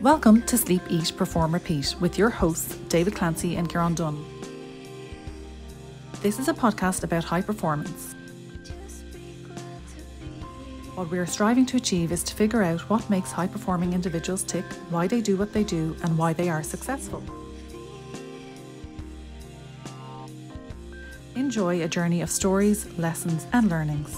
Welcome to Sleep, Eat, Perform, Repeat with your hosts, David Clancy and Kieran Dunn. This is a podcast about high performance. What we are striving to achieve is to figure out what makes high performing individuals tick, why they do what they do, and why they are successful. Enjoy a journey of stories, lessons, and learnings.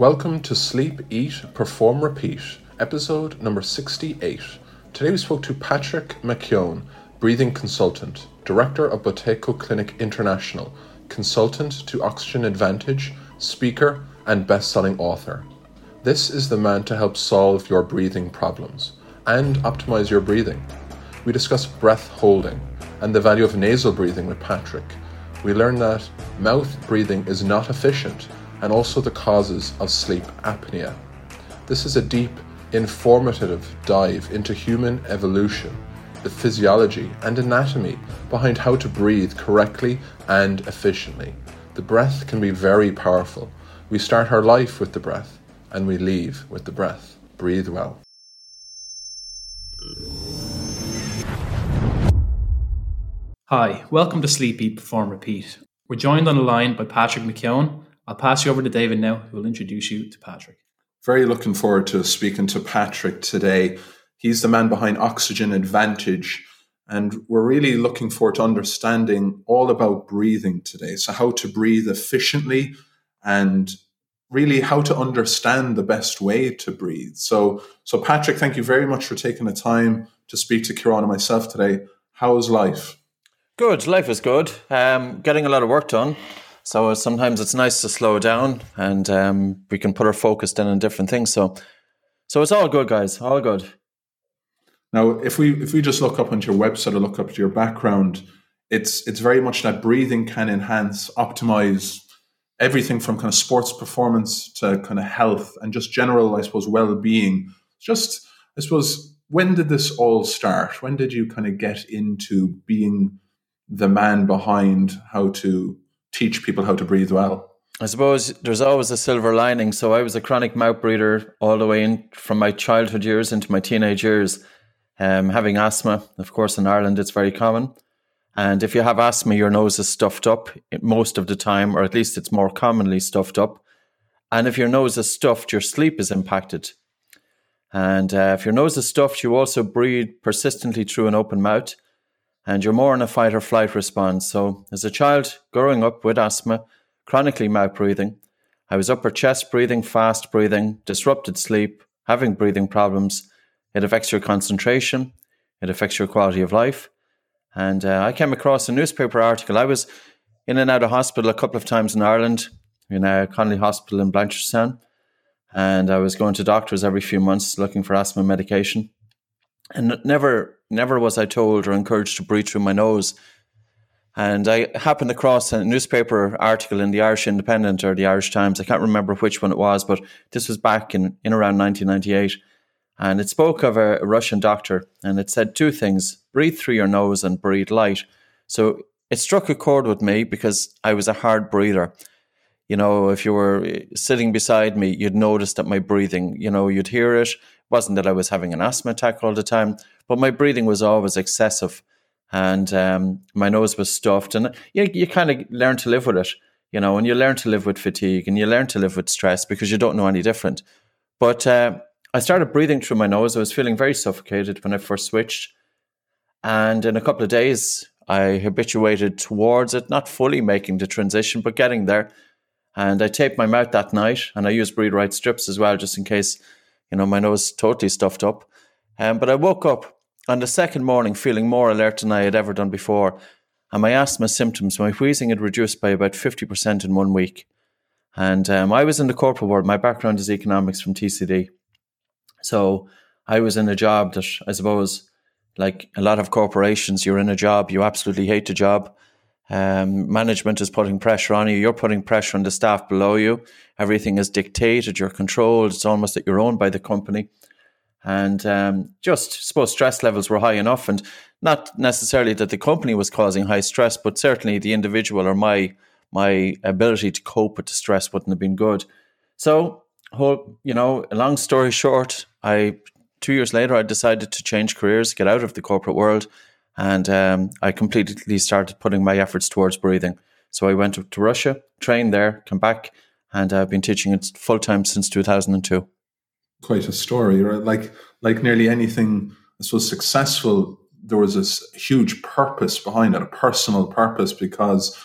Welcome to Sleep, Eat, Perform, Repeat, episode number 68. Today we spoke to Patrick McKeown, breathing consultant, director of Buteyko Clinic International, consultant to Oxygen Advantage, speaker, and best selling author. This is the man to help solve your breathing problems and optimize your breathing. We discuss breath holding and the value of nasal breathing with Patrick. We learn that mouth breathing is not efficient and also the causes of sleep apnea. This is a deep, informative dive into human evolution, the physiology and anatomy behind how to breathe correctly and efficiently. The breath can be very powerful. We start our life with the breath and we leave with the breath. Breathe well. Hi, welcome to Sleep, Eat, Perform, Repeat. We're joined on the line by Patrick McKeown. I'll pass you over to David now, who will introduce you to Patrick. Very looking forward to speaking to Patrick today. He's the man behind Oxygen Advantage, and we're really looking forward to understanding all about breathing today. So, how to breathe efficiently and really how to understand the best way to breathe. So, so Patrick, thank you very much for taking the time to speak to Kieran and myself today. How's life? Good. Life is good. Um, getting a lot of work done. So sometimes it's nice to slow down and um, we can put our focus then on different things. So, so it's all good, guys. All good. Now, if we if we just look up onto your website or look up to your background, it's it's very much that breathing can enhance, optimize everything from kind of sports performance to kind of health and just general, I suppose, well being. Just, I suppose, when did this all start? When did you kind of get into being the man behind how to teach people how to breathe well? I suppose there's always a silver lining. So I was a chronic mouth breather all the way in from my childhood years into my teenage years. Um, having asthma, of course, in Ireland, it's very common. And if you have asthma, your nose is stuffed up most of the time, or at least it's more commonly stuffed up. And if your nose is stuffed, your sleep is impacted. And uh, if your nose is stuffed, you also breathe persistently through an open mouth, and you're more in a fight or flight response. So, as a child growing up with asthma, chronically mouth breathing, I was upper chest breathing, fast breathing, disrupted sleep, having breathing problems. It affects your concentration, it affects your quality of life. And uh, I came across a newspaper article. I was in and out of hospital a couple of times in Ireland, in a Connolly Hospital in Blanchardstown. And I was going to doctors every few months looking for asthma medication. And never, never was I told or encouraged to breathe through my nose. And I happened across a newspaper article in the Irish Independent or the Irish Times. I can't remember which one it was, but this was back in, in around 1998 and it spoke of a, Russian doctor, and it said two things breathe through your nose and breathe light. So it struck a chord with me because I was a hard breather. You know, if you were eh, sitting beside me, you'd notice that my breathing, you know, you'd hear it. it wasn't that I was having an asthma attack all the time, but my breathing was always excessive and um, my nose was stuffed. And you, you kind of learn to live with it, you know, and you learn to live with fatigue and you learn to live with stress because you don't know any different. But uh, I started breathing through my nose. I was feeling very suffocated when I first switched. And in a couple of days, I habituated towards it, not fully making the transition, but getting there. And I taped my mouth that night and I used breathe right strips as well, just in case, you know, my nose totally stuffed up. Um, but I woke up on the second morning feeling more alert than I had ever done before. And my asthma symptoms, my wheezing had reduced by about 50% in one week. And um, I was in the corporate world. My background is economics from TCD. So I was in a job that I suppose, like a lot of corporations, you're in a job, you absolutely hate the job. Um, management is putting pressure on you. You're putting pressure on the staff below you. Everything is dictated. You're controlled. It's almost that you're owned by the company. And um, just suppose stress levels were high enough, and not necessarily that the company was causing high stress, but certainly the individual or my my ability to cope with the stress wouldn't have been good. So, you know, long story short, I two years later I decided to change careers, get out of the corporate world, and um, I completely started putting my efforts towards breathing. So I went to Russia, trained there, come back, and I've been teaching it full time since 2002. Quite a story, right? Like like nearly anything, I suppose, successful. There was this huge purpose behind it, a personal purpose, because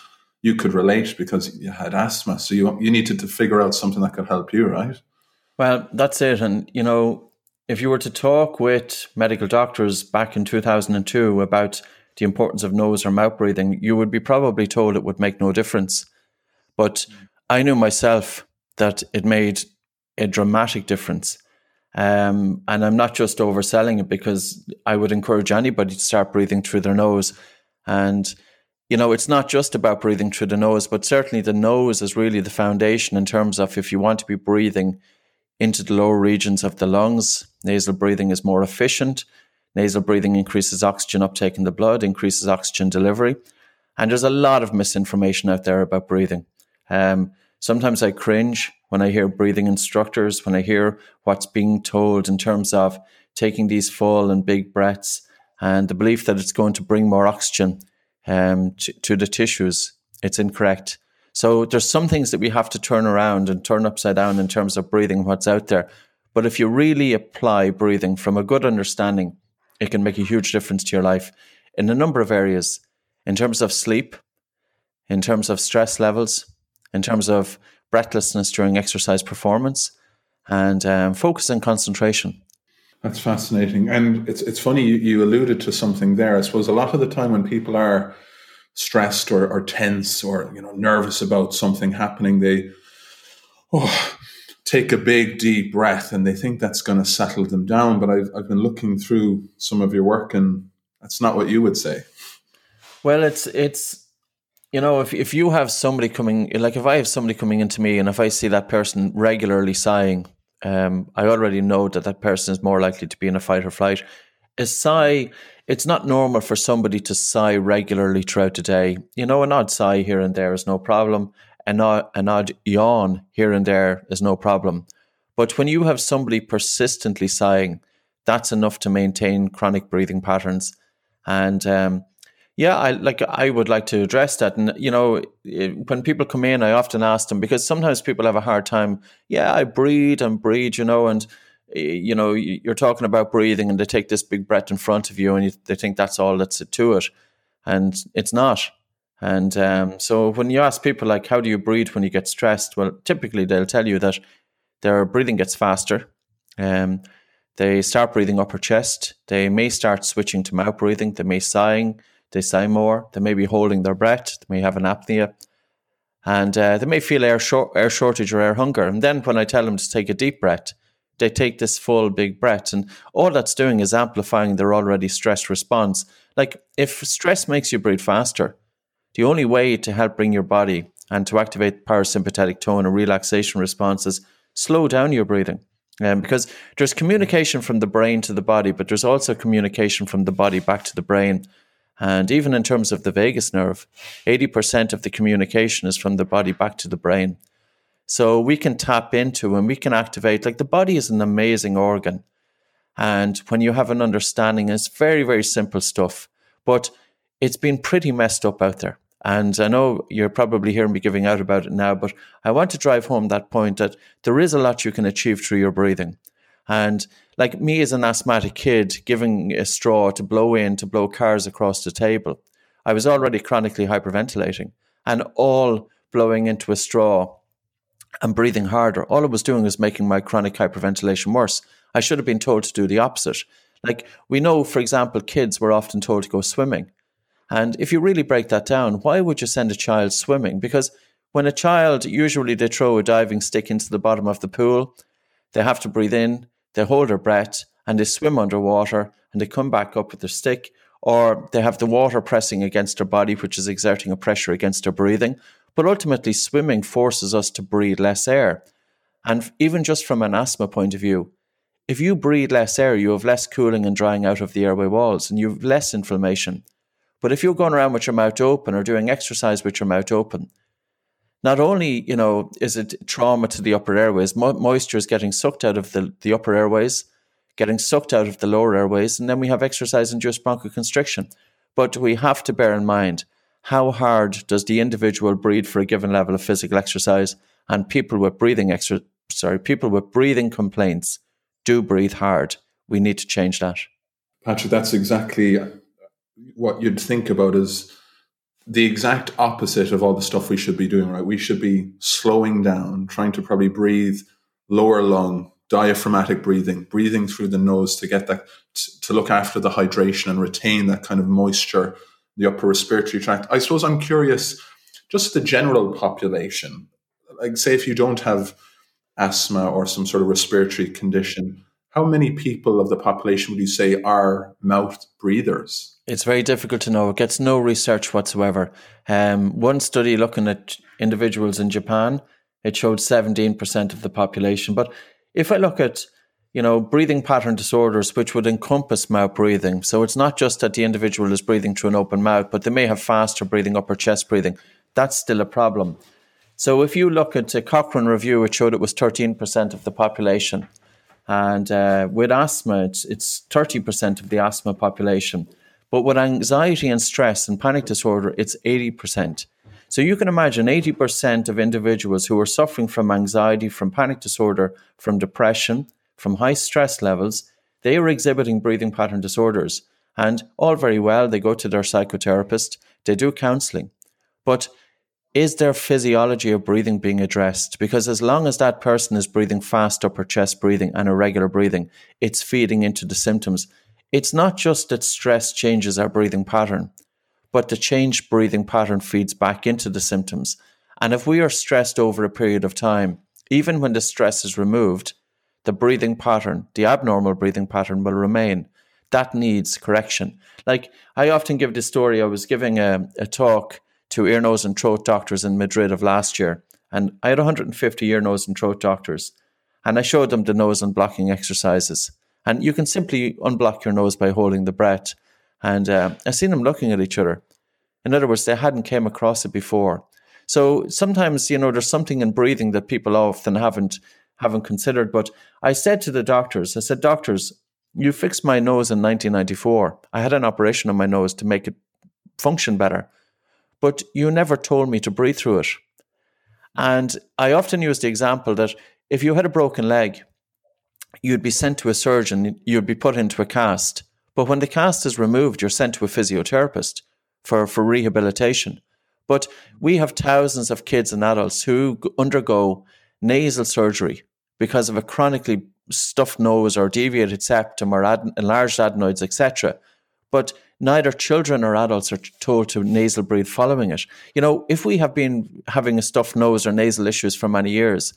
you could relate because you had asthma. So you you needed to figure out something that could help you, right? Well, that's it. And you know, if you were to talk with medical doctors back in 2002 about the importance of nose or mouth breathing, you would be probably told it would make no difference. But I knew myself that it made a dramatic difference. Um, and I'm not just overselling it because I would encourage anybody to start breathing through their nose. And, you know, it's not just about breathing through the nose, but certainly the nose is really the foundation in terms of if you want to be breathing into the lower regions of the lungs, nasal breathing is more efficient. Nasal breathing increases oxygen uptake in the blood, increases oxygen delivery. And there's a lot of misinformation out there about breathing. Um, sometimes I cringe when I hear breathing instructors, when I hear what's being told in terms of taking these full and big breaths and the belief that it's going to bring more oxygen um, to, to the tissues. It's incorrect. So there's some things that we have to turn around and turn upside down in terms of breathing what's out there. But if you really apply breathing from a good understanding, it can make a huge difference to your life in a number of areas in terms of sleep, in terms of stress levels, in terms of breathlessness during exercise performance, and um, focus and concentration. That's fascinating, and it's it's funny you, you alluded to something there. I suppose a lot of the time when people are stressed or, or tense or you know nervous about something happening, they oh take a big deep breath and they think that's going to settle them down. But I've I've been looking through some of your work and that's not what you would say. Well, it's it's you know, if if you have somebody coming, like if I have somebody coming into me, and if I see that person regularly sighing, um, I already know that that person is more likely to be in a fight or flight. A sigh, it's not normal for somebody to sigh regularly throughout the day. You know, an odd sigh here and there is no problem. An odd, an odd yawn here and there is no problem. But when you have somebody persistently sighing, that's enough to maintain chronic breathing patterns. And um, yeah, I like I would like to address that, and you know, when people come in, I often ask them because sometimes people have a hard time. Yeah, I breathe and breathe, you know, and you know, you're talking about breathing, and they take this big breath in front of you, and you, they think that's all that's to it, and it's not. And um, so when you ask people like, how do you breathe when you get stressed? Well, typically they'll tell you that their breathing gets faster. Um, they start breathing upper chest. They may start switching to mouth breathing. They may sighing they sigh more, they may be holding their breath, they may have an apnea, and uh, they may feel air, short, air shortage or air hunger. And then when I tell them to take a deep breath, they take this full big breath, and all that's doing is amplifying their already stressed response. Like if stress makes you breathe faster, the only way to help bring your body and to activate parasympathetic tone and relaxation responses, slow down your breathing. Um, because there's communication from the brain to the body, but there's also communication from the body back to the brain. And even in terms of the vagus nerve, 80% of the communication is from the body back to the brain. So we can tap into and we can activate, like the body is an amazing organ. And when you have an understanding, it's very, very simple stuff, but it's been pretty messed up out there. And I know you're probably hearing me giving out about it now, but I want to drive home that point that there is a lot you can achieve through your breathing. And like me as an asthmatic kid, giving a straw to blow in to blow cars across the table, I was already chronically hyperventilating and all blowing into a straw and breathing harder. All it was doing was making my chronic hyperventilation worse. I should have been told to do the opposite. Like we know, for example, kids were often told to go swimming. And if you really break that down, why would you send a child swimming? Because when a child, usually they throw a diving stick into the bottom of the pool, they have to breathe in, they hold their breath and they swim underwater and they come back up with their stick, or they have the water pressing against their body, which is exerting a pressure against their breathing. But ultimately, swimming forces us to breathe less air. And even just from an asthma point of view, if you breathe less air, you have less cooling and drying out of the airway walls and you have less inflammation. But if you're going around with your mouth open or doing exercise with your mouth open, not only you know is it trauma to the upper airways, mo- moisture is getting sucked out of the, the upper airways, getting sucked out of the lower airways, and then we have exercise-induced bronchoconstriction. But we have to bear in mind how hard does the individual breathe for a given level of physical exercise, and people with breathing extra, sorry, people with breathing complaints do breathe hard. We need to change that. Patrick, that's exactly what you'd think about is the exact opposite of all the stuff we should be doing, right? We should be slowing down, trying to probably breathe lower lung, diaphragmatic breathing, breathing through the nose to get that, to look after the hydration and retain that kind of moisture, the upper respiratory tract. I suppose I'm curious, just the general population, like say if you don't have asthma or some sort of respiratory condition, how many people of the population would you say are mouth breathers? It's very difficult to know. It gets no research whatsoever. Um, one study looking at individuals in Japan, it showed 17% of the population. But if I look at, you know, breathing pattern disorders, which would encompass mouth breathing, so it's not just that the individual is breathing through an open mouth, but they may have faster breathing, upper chest breathing. That's still a problem. So if you look at a Cochrane review, it showed it was 13% of the population. And uh, with asthma, it's, it's 30% of the asthma population. But with anxiety and stress and panic disorder, it's 80%. So you can imagine 80% of individuals who are suffering from anxiety, from panic disorder, from depression, from high stress levels, they are exhibiting breathing pattern disorders. And all very well, they go to their psychotherapist, they do counseling. But is their physiology of breathing being addressed? Because as long as that person is breathing fast upper chest breathing and irregular breathing, it's feeding into the symptoms. It's not just that stress changes our breathing pattern, but the changed breathing pattern feeds back into the symptoms. And if we are stressed over a period of time, even when the stress is removed, the breathing pattern, the abnormal breathing pattern will remain. That needs correction. Like I often give the story, I was giving a, a talk to ear, nose, and throat doctors in Madrid of last year, and I had 150 ear, nose, and throat doctors, and I showed them the nose and blocking exercises. And you can simply unblock your nose by holding the breath. And uh, I seen them looking at each other. In other words, they hadn't came across it before. So sometimes, you know, there's something in breathing that people often haven't haven't considered. But I said to the doctors, I said, doctors, you fixed my nose in 1994. I had an operation on my nose to make it function better, but you never told me to breathe through it. And I often use the example that if you had a broken leg you'd be sent to a surgeon, you'd be put into a cast. But when the cast is removed, you're sent to a physiotherapist for, for rehabilitation. But we have thousands of kids and adults who undergo nasal surgery because of a chronically stuffed nose or deviated septum or ad- enlarged adenoids, etc. But neither children or adults are told to nasal breathe following it. You know, if we have been having a stuffed nose or nasal issues for many years,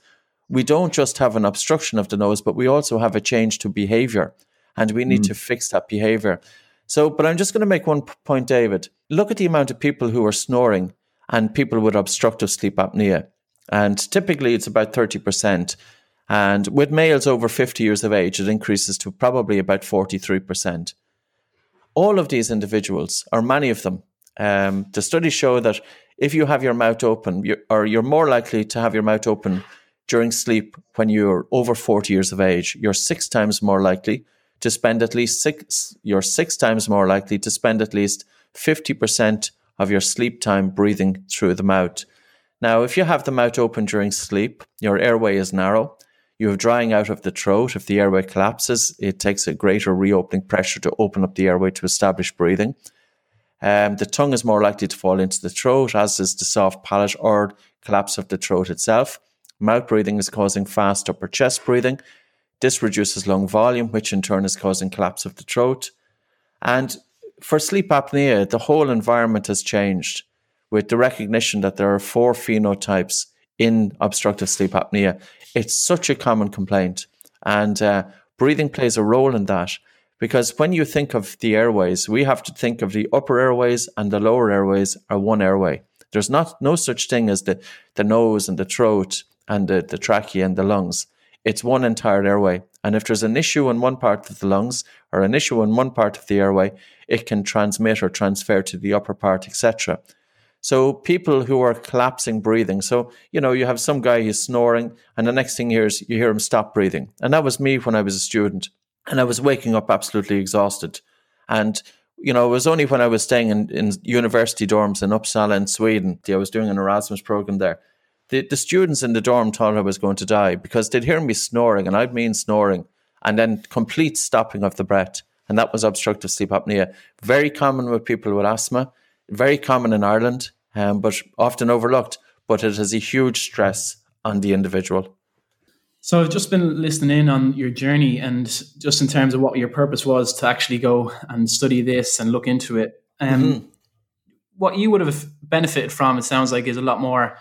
we don't just have an obstruction of the nose, but we also have a change to behavior and we need mm. to fix that behavior. So, but I'm just going to make one point, David. Look at the amount of people who are snoring and people with obstructive sleep apnea. And typically it's about 30%. And with males over 50 years of age, it increases to probably about 43%. All of these individuals, or many of them, um, the studies show that if you have your mouth open, you're, or you're more likely to have your mouth open during sleep when you're over 40 years of age, you're six times more likely to spend at least six, you're six times more likely to spend at least 50% of your sleep time breathing through the mouth. Now, if you have the mouth open during sleep, your airway is narrow. You have drying out of the throat. If the airway collapses, it takes a greater reopening pressure to open up the airway to establish breathing. Um, the tongue is more likely to fall into the throat, as is the soft palate or collapse of the throat itself. Mouth breathing is causing fast upper chest breathing. This reduces lung volume, which in turn is causing collapse of the throat. And for sleep apnea, the whole environment has changed with the recognition that there are four phenotypes in obstructive sleep apnea. It's such a common complaint. And uh, breathing plays a role in that because when you think of the airways, we have to think of the upper airways and the lower airways are one airway. There's not no such thing as the, the nose and the throat and the, the trachea and the lungs. It's one entire airway. And if there's an issue in one part of the lungs or an issue in one part of the airway, it can transmit or transfer to the upper part, etc. So people who are collapsing breathing. So, you know, you have some guy who's snoring and the next thing you hear is you hear him stop breathing. And that was me when I was a student. And I was waking up absolutely exhausted. And, you know, it was only when I was staying in, in university dorms in Uppsala in Sweden. I was doing an Erasmus program there. The, the students in the dorm thought I was going to die because they'd hear me snoring, and I'd mean snoring, and then complete stopping of the breath. And that was obstructive sleep apnea. Very common with people with asthma, very common in Ireland, um, but often overlooked. But it has a huge stress on the individual. So I've just been listening in on your journey and just in terms of what your purpose was to actually go and study this and look into it. Um, mm-hmm. What you would have benefited from, it sounds like, is a lot more,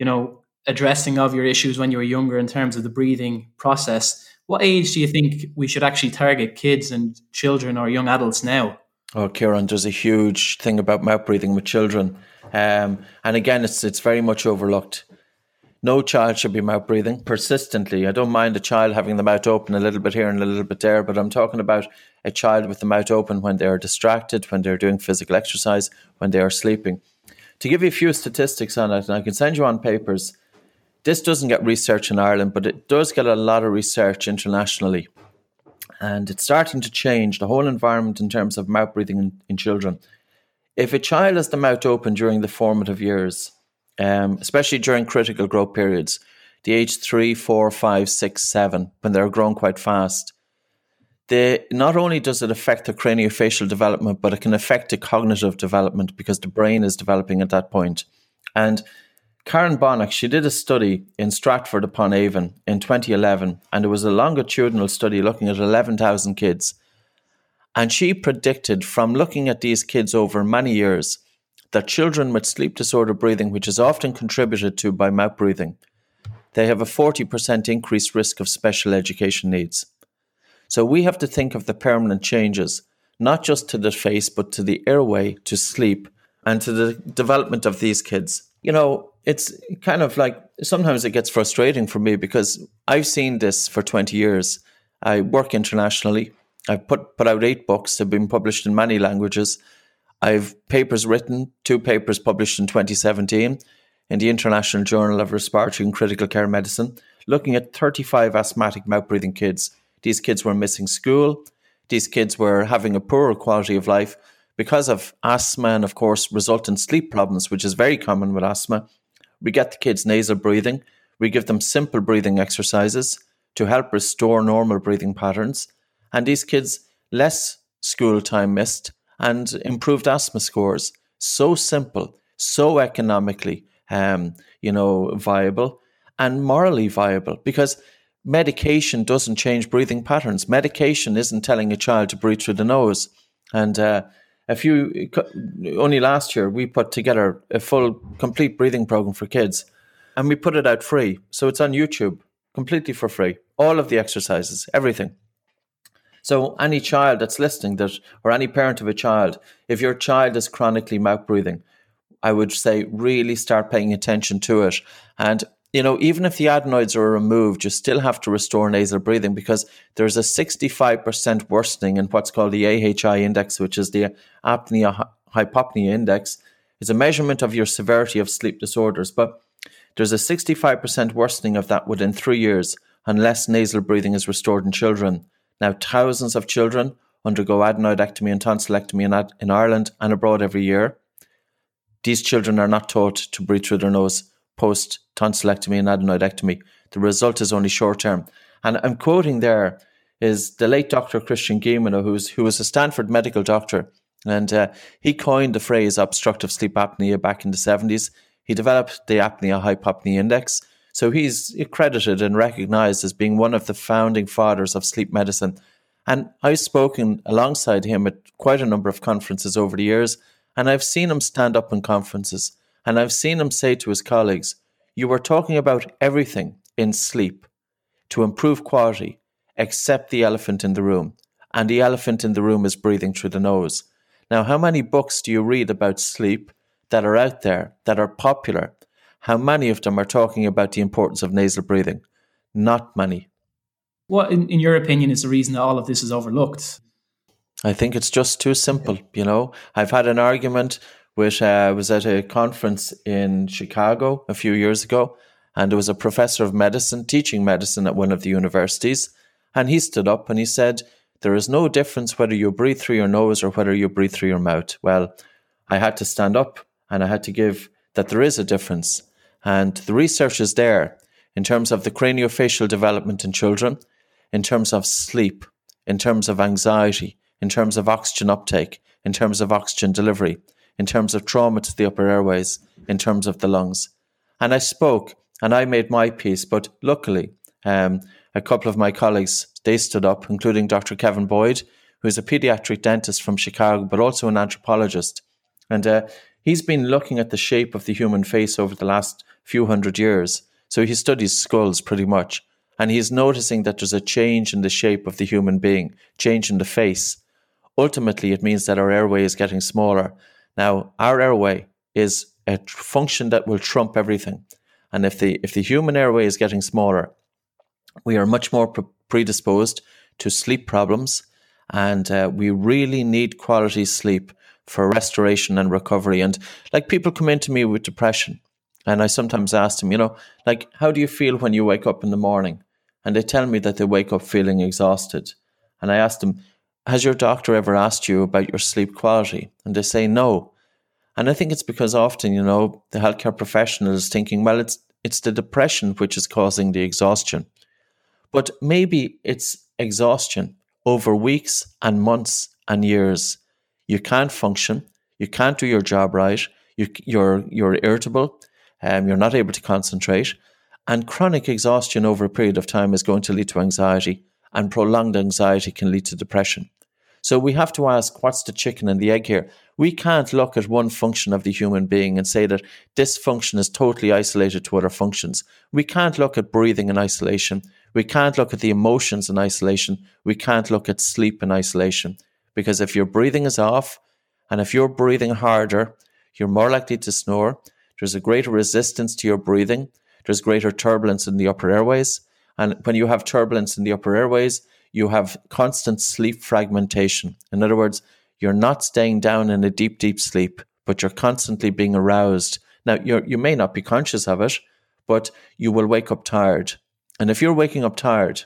you know, addressing of your issues when you were younger in terms of the breathing process. What age do you think we should actually target kids and children or young adults now? Oh, Kieran, there's a huge thing about mouth breathing with children. Um, and again, it's it's very much overlooked. No child should be mouth breathing persistently. I don't mind a child having the mouth open a little bit here and a little bit there, but I'm talking about a child with the mouth open when they are distracted, when they're doing physical exercise, when they are sleeping. To give you a few statistics on it, and I can send you on papers, this doesn't get research in Ireland, but it does get a lot of research internationally. And it's starting to change the whole environment in terms of mouth breathing in, in children. If a child has the mouth open during the formative years, um, especially during critical growth periods, the age three, four, five, six, seven, when they're growing quite fast. Not only does it affect the craniofacial development, but it can affect the cognitive development because the brain is developing at that point. And Karen Bonuck, she did a study in Stratford upon Avon in 2011, and it was a longitudinal study looking at 11,000 kids. And she predicted from looking at these kids over many years that children with sleep disorder breathing, which is often contributed to by mouth breathing, they have a 40% increased risk of special education needs. So we have to think of the permanent changes, not just to the face, but to the airway, to sleep, and to the development of these kids. You know, it's kind of like sometimes it gets frustrating for me because I've seen this for 20 years. I work internationally. I've put, put out eight books, have been published in many languages. I've papers written, two papers published in 2017 in the International Journal of Respiratory and Critical Care Medicine, looking at 35 asthmatic mouth breathing kids. These kids were missing school. These kids were having a poorer quality of life because of asthma and, of course, resultant sleep problems, which is very common with asthma. We get the kids nasal breathing. We give them simple breathing exercises to help restore normal breathing patterns. And these kids, less school time missed, and improved asthma scores. So simple, so economically, um, you know, viable and morally viable because medication doesn't change breathing patterns. Medication isn't telling a child to breathe through the nose. And uh, a few, only last year, we put together a full, complete breathing program for kids and we put it out free. So it's on YouTube completely for free. All of the exercises, everything. So any child that's listening that or any parent of a child, if your child is chronically mouth breathing, I would say really start paying attention to it. And you know, even if the adenoids are removed, you still have to restore nasal breathing because there's a 65% worsening in what's called the AHI index, which is the apnea hypopnea index. It's a measurement of your severity of sleep disorders, but there's a 65% worsening of that within three years unless nasal breathing is restored in children. Now, thousands of children undergo adenoidectomy and tonsillectomy in, in Ireland and abroad every year. These children are not taught to breathe through their nose post tonsillectomy and adenoidectomy. The result is only short term. And I'm quoting there is the late Dr. Christian Guilleminault, who's, who was a Stanford medical doctor. And uh, he coined the phrase obstructive sleep apnea back in the 70s. He developed the apnea hypopnea index, so he's credited and recognized as being one of the founding fathers of sleep medicine. And I've spoken alongside him at quite a number of conferences over the years, and I've seen him stand up in conferences, and I've seen him say to his colleagues, You are talking about everything in sleep to improve quality except the elephant in the room. And the elephant in the room is breathing through the nose. Now, how many books do you read about sleep that are out there, that are popular, how many of them are talking about the importance of nasal breathing? Not many. What, in, in your opinion, is the reason that all of this is overlooked? I think it's just too simple. You know, I've had an argument which uh, was at a conference in Chicago a few years ago, and there was a professor of medicine teaching medicine at one of the universities, and he stood up and he said, "There is no difference whether you breathe through your nose or whether you breathe through your mouth." Well, I had to stand up and I had to give that there is a difference, and the research is there in terms of the craniofacial development in children, in terms of sleep, in terms of anxiety, in terms of oxygen uptake, in terms of oxygen delivery, in terms of trauma to the upper airways, in terms of the lungs. And I spoke and I made my piece, but luckily, um, a couple of my colleagues, they stood up, including Dr. Kevin Boyd, who is a pediatric dentist from Chicago, but also an anthropologist. And uh, he's been looking at the shape of the human face over the last few hundred years. So he studies skulls pretty much. And he's noticing that there's a change in the shape of the human being, change in the face. Ultimately, it means that our airway is getting smaller. Now, our airway is a function that will trump everything. And if the if the human airway is getting smaller, we are much more pre- predisposed to sleep problems, and uh, we really need quality sleep for restoration and recovery. And like people come into me with depression, and I sometimes ask them, you know, like, how do you feel when you wake up in the morning? And they tell me that they wake up feeling exhausted. And I ask them, has your doctor ever asked you about your sleep quality? And they say no. And I think it's because often, you know, the healthcare professional is thinking, well, it's it's the depression which is causing the exhaustion. But maybe it's exhaustion over weeks and months and years. You can't function. You can't do your job right. You, you're you're irritable. Um, you're not able to concentrate. And chronic exhaustion over a period of time is going to lead to anxiety, and prolonged anxiety can lead to depression. So we have to ask what's the chicken and the egg here? We can't look at one function of the human being and say that this function is totally isolated to other functions. We can't look at breathing in isolation. We can't look at the emotions in isolation. We can't look at sleep in isolation. Because if your breathing is off and if you're breathing harder, you're more likely to snore. There's a greater resistance to your breathing. There's greater turbulence in the upper airways. And when you have turbulence in the upper airways, you have constant sleep fragmentation. In other words, you're not staying down in a deep, deep sleep, but you're constantly being aroused. Now, you you may not be conscious of it, but you will wake up tired. And if you're waking up tired,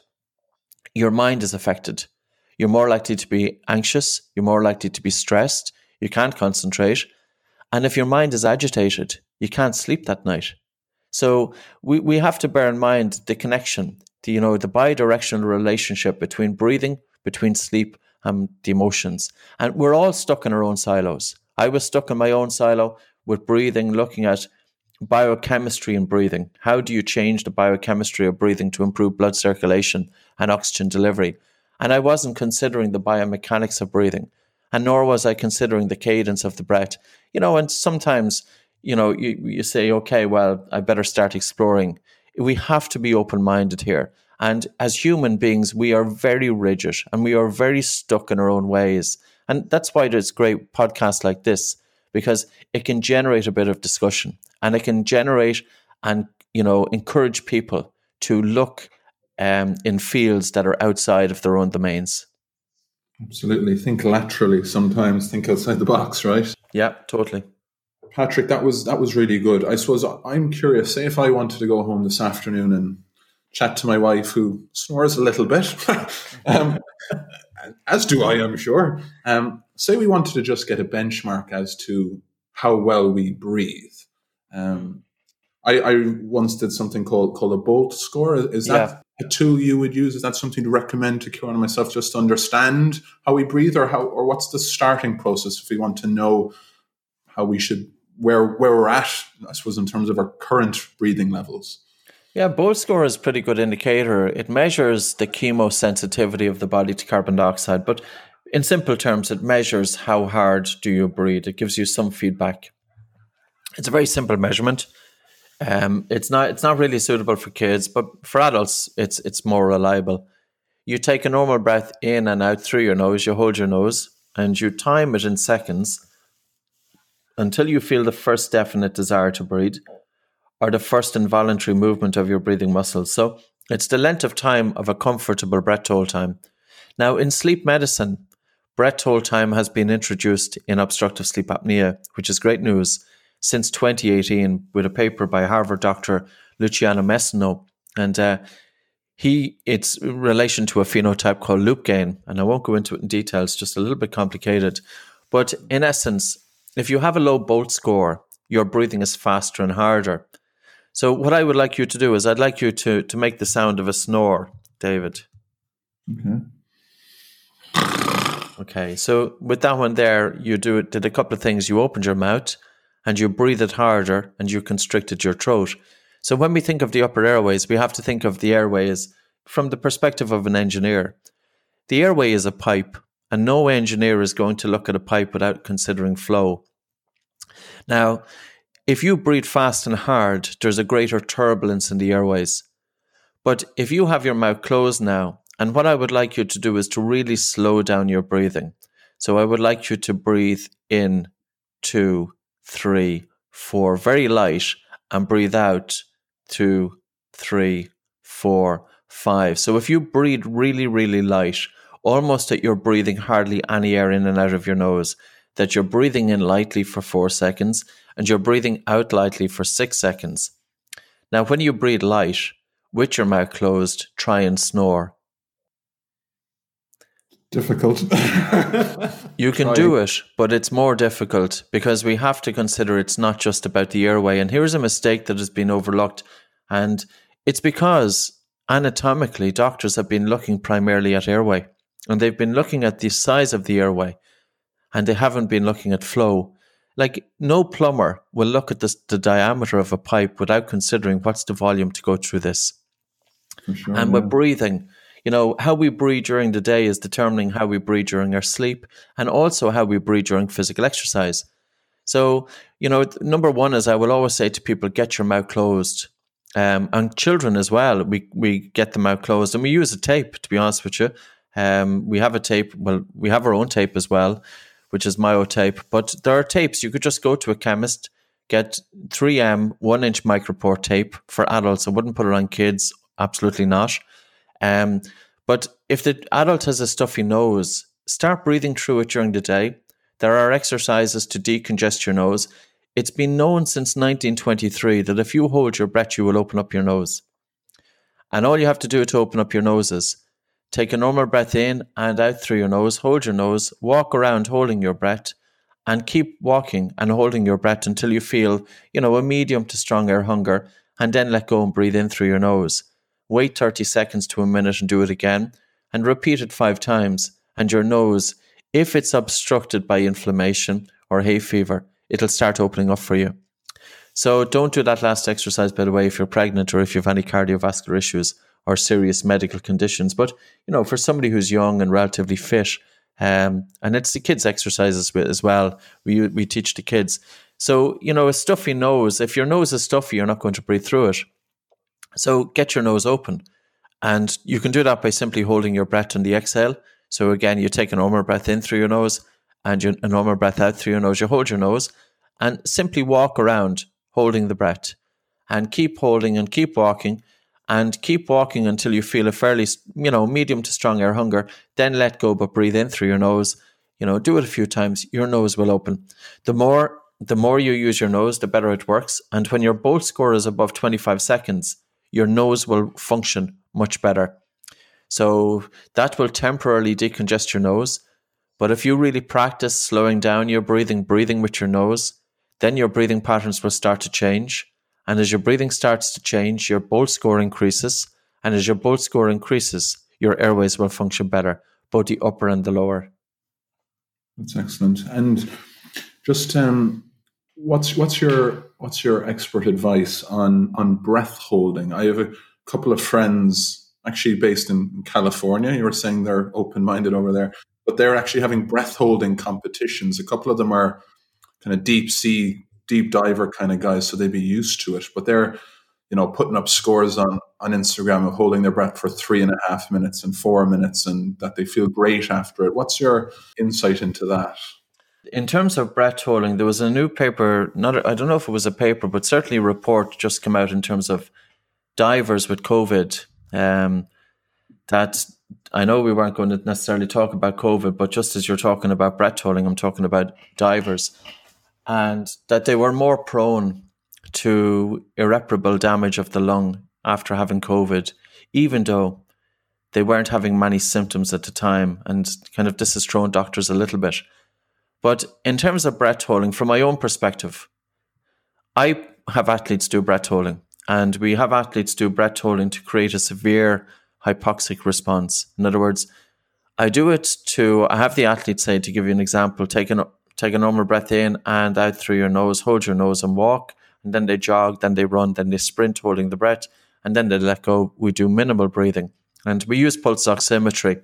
your mind is affected. You're more likely to be anxious. You're more likely to be stressed. You can't concentrate. And if your mind is agitated, you can't sleep that night. So we, we have to bear in mind the connection the, you know, the bi-directional relationship between breathing, between sleep, and the emotions. And we're all stuck in our own silos. I was stuck in my own silo with breathing, looking at biochemistry and breathing. How do you change the biochemistry of breathing to improve blood circulation and oxygen delivery? And I wasn't considering the biomechanics of breathing, and nor was I considering the cadence of the breath. You know, and sometimes, you know, you, you say, okay, well, I better start exploring we have to be open minded here. And as human beings, we are very rigid and we are very stuck in our own ways. And that's why there's great podcasts like this, because it can generate a bit of discussion and it can generate and, you know, encourage people to look um, in fields that are outside of their own domains. Absolutely. Think laterally sometimes, think outside the box, right? Yeah, totally. Patrick, that was that was really good. I suppose I'm curious. Say if I wanted to go home this afternoon and chat to my wife, who snores a little bit, um, as do I, I'm sure. Um, say we wanted to just get a benchmark as to how well we breathe. Um, I, I, once did something called called a Bolt score. Is that yeah. a tool you would use? Is that something to recommend to Kieran and myself just to understand how we breathe, or how, or what's the starting process if we want to know how we should where where we're at, I suppose, in terms of our current breathing levels. Yeah, Bolt score is a pretty good indicator. It measures the chemosensitivity of the body to carbon dioxide, but in simple terms, it measures how hard do you breathe. It gives you some feedback. It's a very simple measurement. Um, it's not it's not really suitable for kids, but for adults, it's it's more reliable. You take a normal breath in and out through your nose. You hold your nose, and you time it in seconds until you feel the first definite desire to breathe or the first involuntary movement of your breathing muscles. So it's the length of time of a comfortable breath hold time. Now, in sleep medicine, breath hold time has been introduced in obstructive sleep apnea, which is great news, since 2018 with a paper by Harvard doctor Luciano Messineo. And uh, he it's in relation to a phenotype called loop gain. And I won't go into it in detail, it's just a little bit complicated. But in essence, if you have a low bolt score, your breathing is faster and harder. So what I would like you to do is I'd like you to to make the sound of a snore, David. Okay. Okay, so with that one there, you do it, did a couple of things. You opened your mouth and you breathed harder and you constricted your throat. So when we think of the upper airways, we have to think of the airways from the perspective of an engineer. The airway is a pipe, and no engineer is going to look at a pipe without considering flow. Now, if you breathe fast and hard, there's a greater turbulence in the airways. But if you have your mouth closed now, and what I would like you to do is to really slow down your breathing. So I would like you to breathe in two, three, four, very light, and breathe out two, three, four, five. So if you breathe really, really light, almost that you're breathing hardly any air in and out of your nose, that you're breathing in lightly for four seconds and you're breathing out lightly for six seconds. Now, when you breathe light, with your mouth closed, try and snore difficult. you can Trying. do it, but it's more difficult because we have to consider it's not just about the airway. And here's a mistake that has been overlooked. And it's because anatomically, doctors have been looking primarily at airway and they've been looking at the size of the airway and they haven't been looking at flow. Like, no plumber will look at this, the diameter of a pipe without considering what's the volume to go through this. Sure, and yeah. with breathing, you know, how we breathe during the day is determining how we breathe during our sleep and also how we breathe during physical exercise. So, you know, number one is I will always say to people, get your mouth closed. Um, and children as well, we, we get the mouth closed and we use a tape, to be honest with you. Um, we have a tape, well, we have our own tape as well, which is myotape. But there are tapes, you could just go to a chemist, get 3M one inch micropore tape for adults. I wouldn't put it on kids, absolutely not. Um, but if the adult has a stuffy nose, start breathing through it during the day. There are exercises to decongest your nose. It's been known since 1923 that if you hold your breath, you will open up your nose. And all you have to do to open up your nose is take a normal breath in and out through your nose, hold your nose, walk around holding your breath, and keep walking and holding your breath until you feel, you know, a medium to strong air hunger, and then let go and breathe in through your nose wait 30 seconds to a minute and do it again, and repeat it five times. And your nose, if it's obstructed by inflammation or hay fever, it'll start opening up for you. So don't do that last exercise, by the way, if you're pregnant or if you have any cardiovascular issues or serious medical conditions. But, you know, for somebody who's young and relatively fit, um, and it's the kids' exercises as well. We, we teach the kids. So, you know, a stuffy nose, if your nose is stuffy, you're not going to breathe through it. So get your nose open. And you can do that by simply holding your breath on the exhale. So again, you take a normal breath in through your nose and you, a normal breath out through your nose. You hold your nose and simply walk around holding the breath and keep holding and keep walking and keep walking until you feel a fairly, you know, medium to strong air hunger. Then let go, but breathe in through your nose. You know, do it a few times. Your nose will open. The more, the more you use your nose, the better it works. And when your bolt score is above 25 seconds, your nose will function much better. So that will temporarily decongest your nose. But if you really practice slowing down your breathing, breathing with your nose, then your breathing patterns will start to change. And as your breathing starts to change, your bolt score increases. And as your bolt score increases, your airways will function better, both the upper and the lower. That's excellent. And just um, what's what's your what's your expert advice on on breath holding? I have a couple of friends actually based in California. You were saying they're open minded over there, but they're actually having breath holding competitions. A couple of them are kind of deep sea, deep diver kind of guys, so they'd be used to it. But they're you know putting up scores on on Instagram of holding their breath for three and a half minutes and four minutes, and that they feel great after it. What's your insight into that? In terms of breath holding, there was a new paper, not I don't know if it was a paper, but certainly a report just came out in terms of divers with COVID um, that I know we weren't going to necessarily talk about COVID, but just as you're talking about breath holding, I'm talking about divers, and that they were more prone to irreparable damage of the lung after having COVID, even though they weren't having many symptoms at the time. And kind of this has thrown doctors a little bit. But in terms of breath holding, from my own perspective, I have athletes do breath holding, and we have athletes do breath holding to create a severe hypoxic response. In other words, I do it to, I have the athlete say, to give you an example, take, an, take a normal breath in and out through your nose, hold your nose and walk. And then they jog, then they run, then they sprint holding the breath, and then they let go. We do minimal breathing. And we use pulse oximetry.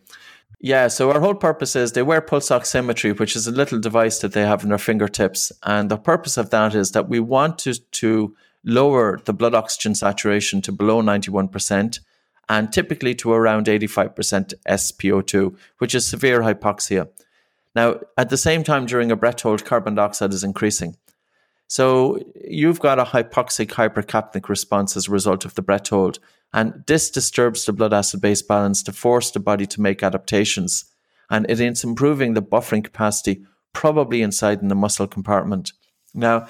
Yeah, so our whole purpose is they wear pulse oximetry, which is a little device that they have in their fingertips. And the purpose of that is that we want to, to lower the blood oxygen saturation to below 91% and typically to around 85% SpO2, which is severe hypoxia. Now, at the same time, during a breath hold, carbon dioxide is increasing. So you've got a hypoxic hypercapnic response as a result of the breath hold. And this disturbs the blood acid base balance to force the body to make adaptations. And it is improving the buffering capacity, probably inside in the muscle compartment. Now,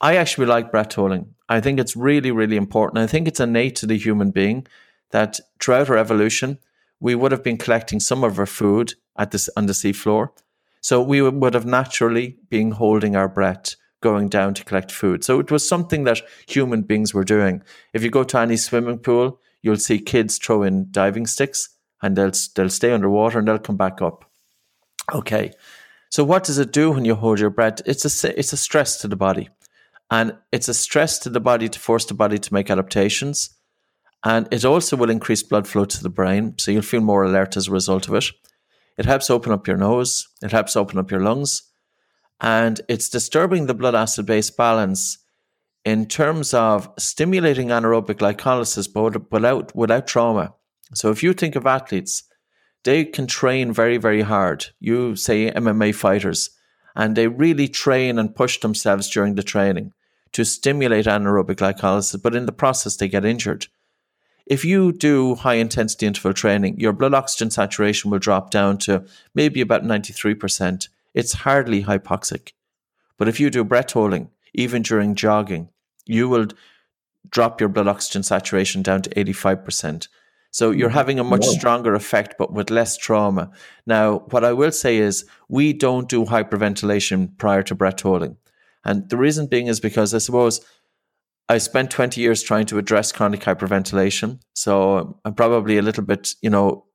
I actually like breath holding. I think it's really, really important. I think it's innate to the human being that throughout our evolution, we would have been collecting some of our food at this on the seafloor. So we would have naturally been holding our breath going down to collect food. So it was something that human beings were doing. If you go to any swimming pool, you'll see kids throw in diving sticks and they'll they'll stay underwater and they'll come back up. Okay. So what does it do when you hold your breath? It's a it's a stress to the body. And it's a stress to the body to force the body to make adaptations. And it also will increase blood flow to the brain. So you'll feel more alert as a result of it. It helps open up your nose. It helps open up your lungs. And it's disturbing the blood acid base balance in terms of stimulating anaerobic glycolysis, but without, without trauma. So if you think of athletes, they can train very, very hard. You say MMA fighters, and they really train and push themselves during the training to stimulate anaerobic glycolysis, but in the process, they get injured. If you do high intensity interval training, your blood oxygen saturation will drop down to maybe about 93%. It's hardly hypoxic. But if you do breath holding, even during jogging, you will drop your blood oxygen saturation down to 85%. So you're mm-hmm. having a much stronger effect, but with less trauma. Now, what I will say is we don't do hyperventilation prior to breath holding. And the reason being is because I suppose I spent 20 years trying to address chronic hyperventilation. So I'm probably a little bit, you know,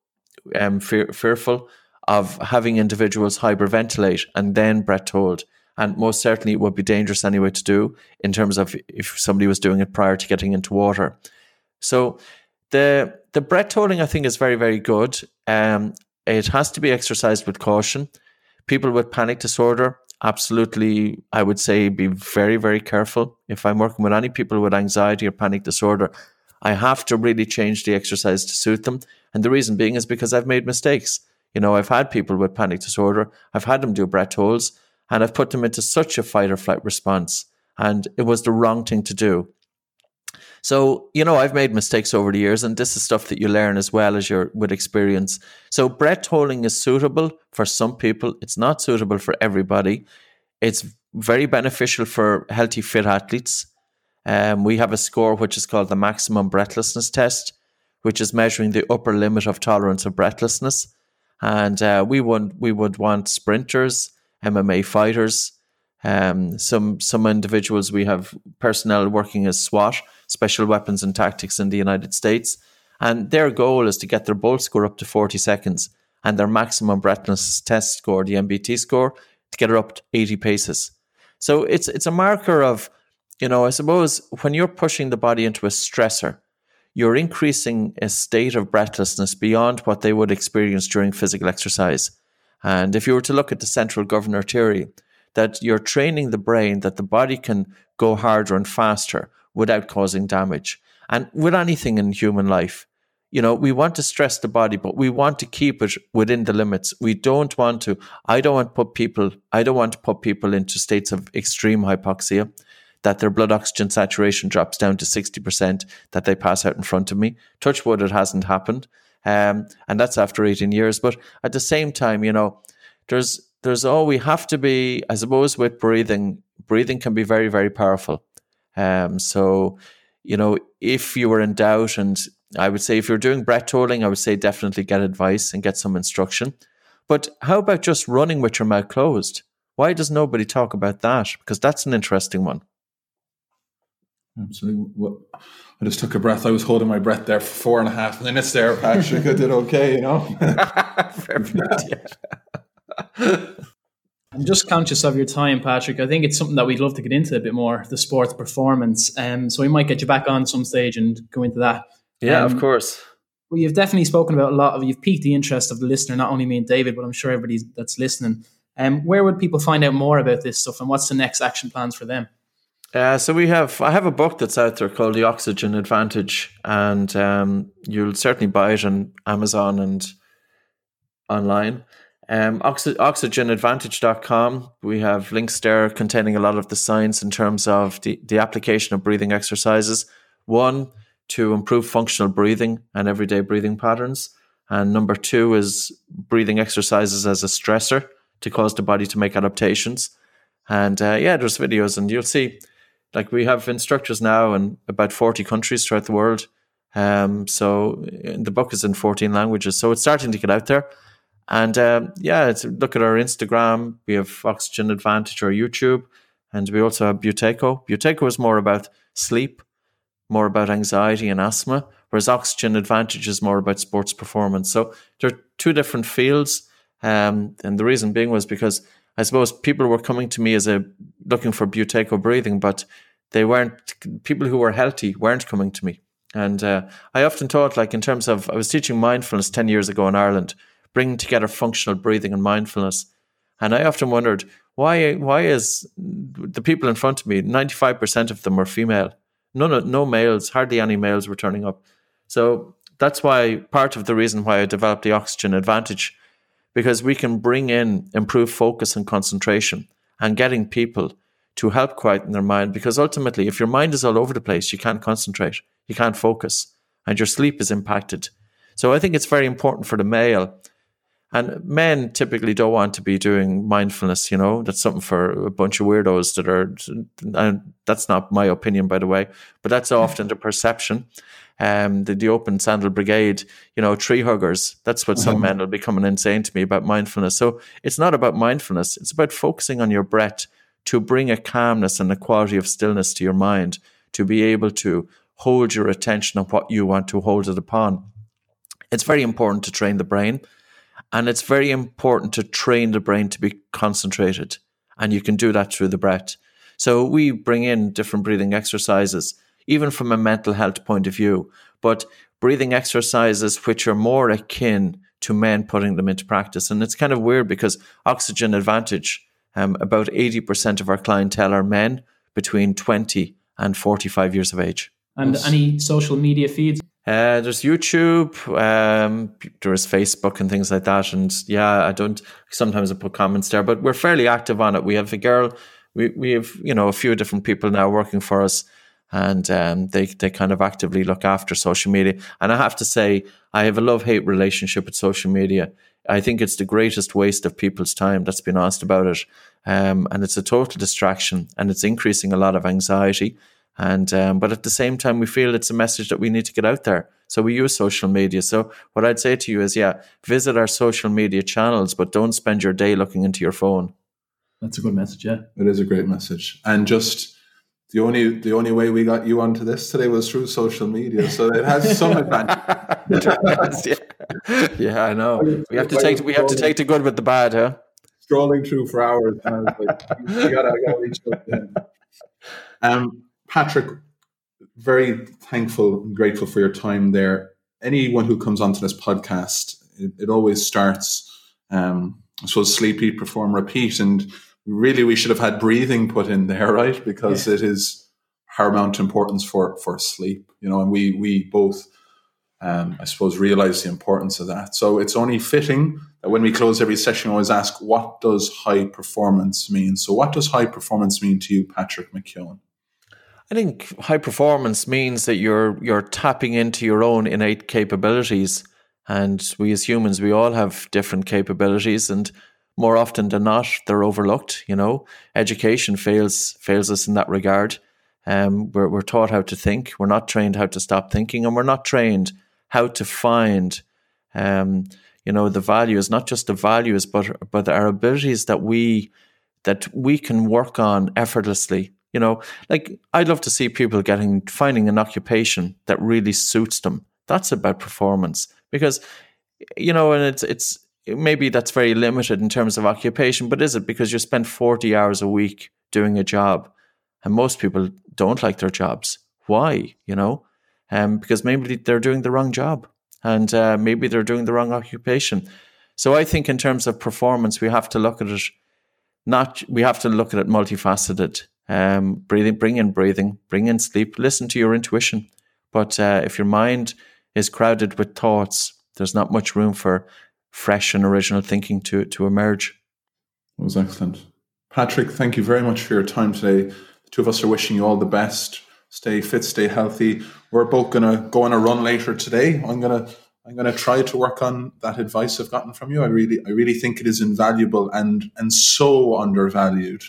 um, fear, fearful of having individuals hyperventilate and then breath hold. And most certainly it would be dangerous anyway to do in terms of if somebody was doing it prior to getting into water. So the the breath holding I think is very, very good. Um, it has to be exercised with caution. People with panic disorder absolutely, I would say, be very, very careful. If I'm working with any people with anxiety or panic disorder, I have to really change the exercise to suit them. And the reason being is because I've made mistakes. You know, I've had people with panic disorder, I've had them do breath holds, and I've put them into such a fight or flight response. And it was the wrong thing to do. So, you know, I've made mistakes over the years, and this is stuff that you learn as well as you're with experience. So, breath holding is suitable for some people, it's not suitable for everybody. It's very beneficial for healthy, fit athletes. Um, we have a score which is called the maximum breathlessness test, which is measuring the upper limit of tolerance of breathlessness. And uh, we would we would want sprinters, MMA fighters, um, some some individuals we have personnel working as SWAT, special weapons and tactics in the United States, and their goal is to get their BOLT score up to 40 seconds and their maximum breathlessness test score, the MBT score, to get it up to 80 paces. So it's it's a marker of, you know, I suppose when you're pushing the body into a stressor, you're increasing a state of breathlessness beyond what they would experience during physical exercise. And if you were to look at the central governor theory, that you're training the brain that the body can go harder and faster without causing damage. And with anything in human life, you know, we want to stress the body, but we want to keep it within the limits. We don't want to, I don't want to put people, I don't want to put people into states of extreme hypoxia, that their blood oxygen saturation drops down to 60%, that they pass out in front of me. Touch wood, it hasn't happened. Um, and that's after 18 years. But at the same time, you know, there's there's all we have to be, I suppose, with breathing. Breathing can be very, very powerful. Um, so, you know, if you were in doubt, and I would say if you're doing breath holding, I would say definitely get advice and get some instruction. But how about just running with your mouth closed? Why does nobody talk about that? Because that's an interesting one. Absolutely. Well, I just took a breath. I was holding my breath there for four and a half minutes there, Patrick. I did okay, you know. I'm just conscious of your time, Patrick. I think it's something that we'd love to get into a bit more, the sports performance. Um, so we might get you back on some stage and go into that. Yeah, um, of course. Well, you've definitely spoken about a lot of, you've piqued the interest of the listener, not only me and David, but I'm sure everybody that's listening. Um, where would people find out more about this stuff and what's the next action plans for them? Uh, so we have, I have a book that's out there called The Oxygen Advantage, and um, you'll certainly buy it on Amazon and online. Um, oxy- oxygenadvantage.com. We have links there containing a lot of the science in terms of the, the application of breathing exercises. One, to improve functional breathing and everyday breathing patterns. And number two is breathing exercises as a stressor to cause the body to make adaptations. And uh, yeah, there's videos, and you'll see, like we have instructors now in about 40 countries throughout the world. Um, so the book is in 14 languages, so it's starting to get out there. And um, yeah, look at our Instagram. We have Oxygen Advantage or YouTube, and we also have Buteyko. Buteyko is more about sleep, more about anxiety and asthma, whereas Oxygen Advantage is more about sports performance. So there are two different fields. Um, and the reason being was because I suppose people were coming to me as a looking for Buteyko breathing, but they weren't people who were healthy weren't coming to me. And uh, I often thought, like in terms of, I was teaching mindfulness ten years ago in Ireland, bringing together functional breathing and mindfulness. And I often wondered why why is the people in front of me ninety five percent of them were female, none no males, hardly any males were turning up. So that's why part of the reason why I developed the oxygen advantage because we can bring in improved focus and concentration and getting people to help quieten their mind. Because ultimately, if your mind is all over the place, you can't concentrate, you can't focus, and your sleep is impacted. So I think it's very important for the male. And men typically don't want to be doing mindfulness, you know, that's something for a bunch of weirdos that are, and that's not my opinion, by the way, but that's often the perception um, the, the Open Sandal Brigade, you know, tree huggers. That's what some mm-hmm. men will be coming and saying to me about mindfulness. So it's not about mindfulness. It's about focusing on your breath to bring a calmness and a quality of stillness to your mind, to be able to hold your attention on what you want to hold it upon. It's very important to train the brain. And it's very important to train the brain to be concentrated. And you can do that through the breath. So we bring in different breathing exercises even from a mental health point of view. But breathing exercises which are more akin to men putting them into practice. And it's kind of weird because Oxygen Advantage, um, about 80% of our clientele are men between 20 and 45 years of age. And any social media feeds? Uh, there's YouTube, um, there's Facebook and things like that. And yeah, I don't, sometimes I put comments there, but we're fairly active on it. We have a girl, we, we have, you know, a few different people now working for us and um, they they kind of actively look after social media. And I have to say, I have a love hate relationship with social media. I think it's the greatest waste of people's time. That's been asked about it, um, and it's a total distraction, and it's increasing a lot of anxiety. And um, but at the same time, we feel it's a message that we need to get out there. So we use social media. So what I'd say to you is, yeah, visit our social media channels, but don't spend your day looking into your phone. That's a good message. Yeah, it is a great message, and just the only the only way we got you onto this today was through social media, so it has some advantage. yeah. yeah, I know. We have to take we have to take the good with the bad, huh? Scrolling through for hours, and I was like, "You gotta, I gotta reach out to him." Um, Patrick, very thankful and grateful for your time there. Anyone who comes onto this podcast, it, it always starts, um, I suppose, sleep, eat, perform, repeat, and really we should have had breathing put in there, right? Because yeah. it is paramount importance for for sleep, you know, and we we both um, I suppose realize the importance of that. So it's only fitting that when we close every session, I always ask, what does high performance mean? So what does high performance mean to you, Patrick McKeown? I think high performance means that you're you're tapping into your own innate capabilities And we as humans, we all have different capabilities and more often than not, they're overlooked. You know, education fails fails us in that regard. Um, we're, we're taught how to think. We're not trained how to stop thinking, and we're not trained how to find, um, you know, the values. Not just the values, but but our abilities that we that we can work on effortlessly. You know, like I'd love to see people getting finding an occupation that really suits them. That's about performance because, you know, and it's it's maybe that's very limited in terms of occupation, but is it because you spend 40 hours a week doing a job and most people don't like their jobs? Why? You know, um, because maybe they're doing the wrong job and uh, maybe they're doing the wrong occupation. So I think in terms of performance, we have to look at it. Not we have to look at it multifaceted. Um, breathing, bring in breathing, bring in sleep. Listen to your intuition. But uh, if your mind is crowded with thoughts, there's not much room for fresh and original thinking to to emerge. Was excellent. Patrick, thank you very much for your time today. The two of us are wishing you all the best. Stay fit, stay healthy. We're both gonna go on a run later today. I'm gonna I'm gonna try to work on that advice I've gotten from you. I really I really think it is invaluable and and so undervalued.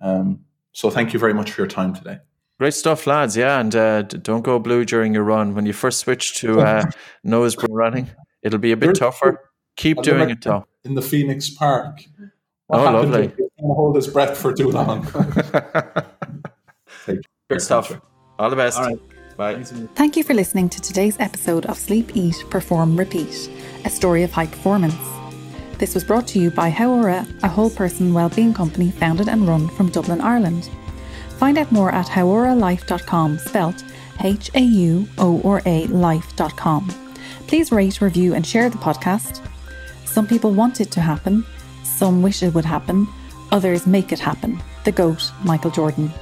Um, so thank you very much for your time today. Great stuff, lads. Yeah, and uh, don't go blue during your run. When you first switch to uh, nose running, it'll be a bit tougher. Keep doing it, though. In the Phoenix Park. What oh, lovely. He's hold his breath for too long. Good stuff. All the best. All right. Bye. Thank you for listening to today's episode of Sleep, Eat, Perform, Repeat, a story of high performance. This was brought to you by Hauora, a whole person wellbeing company founded and run from Dublin, Ireland. Find out more at hauoralife.com, spelt H A U O R A life.com. Please rate, review, and share the podcast. Some people want it to happen, some wish it would happen, others make it happen. The GOAT, Michael Jordan.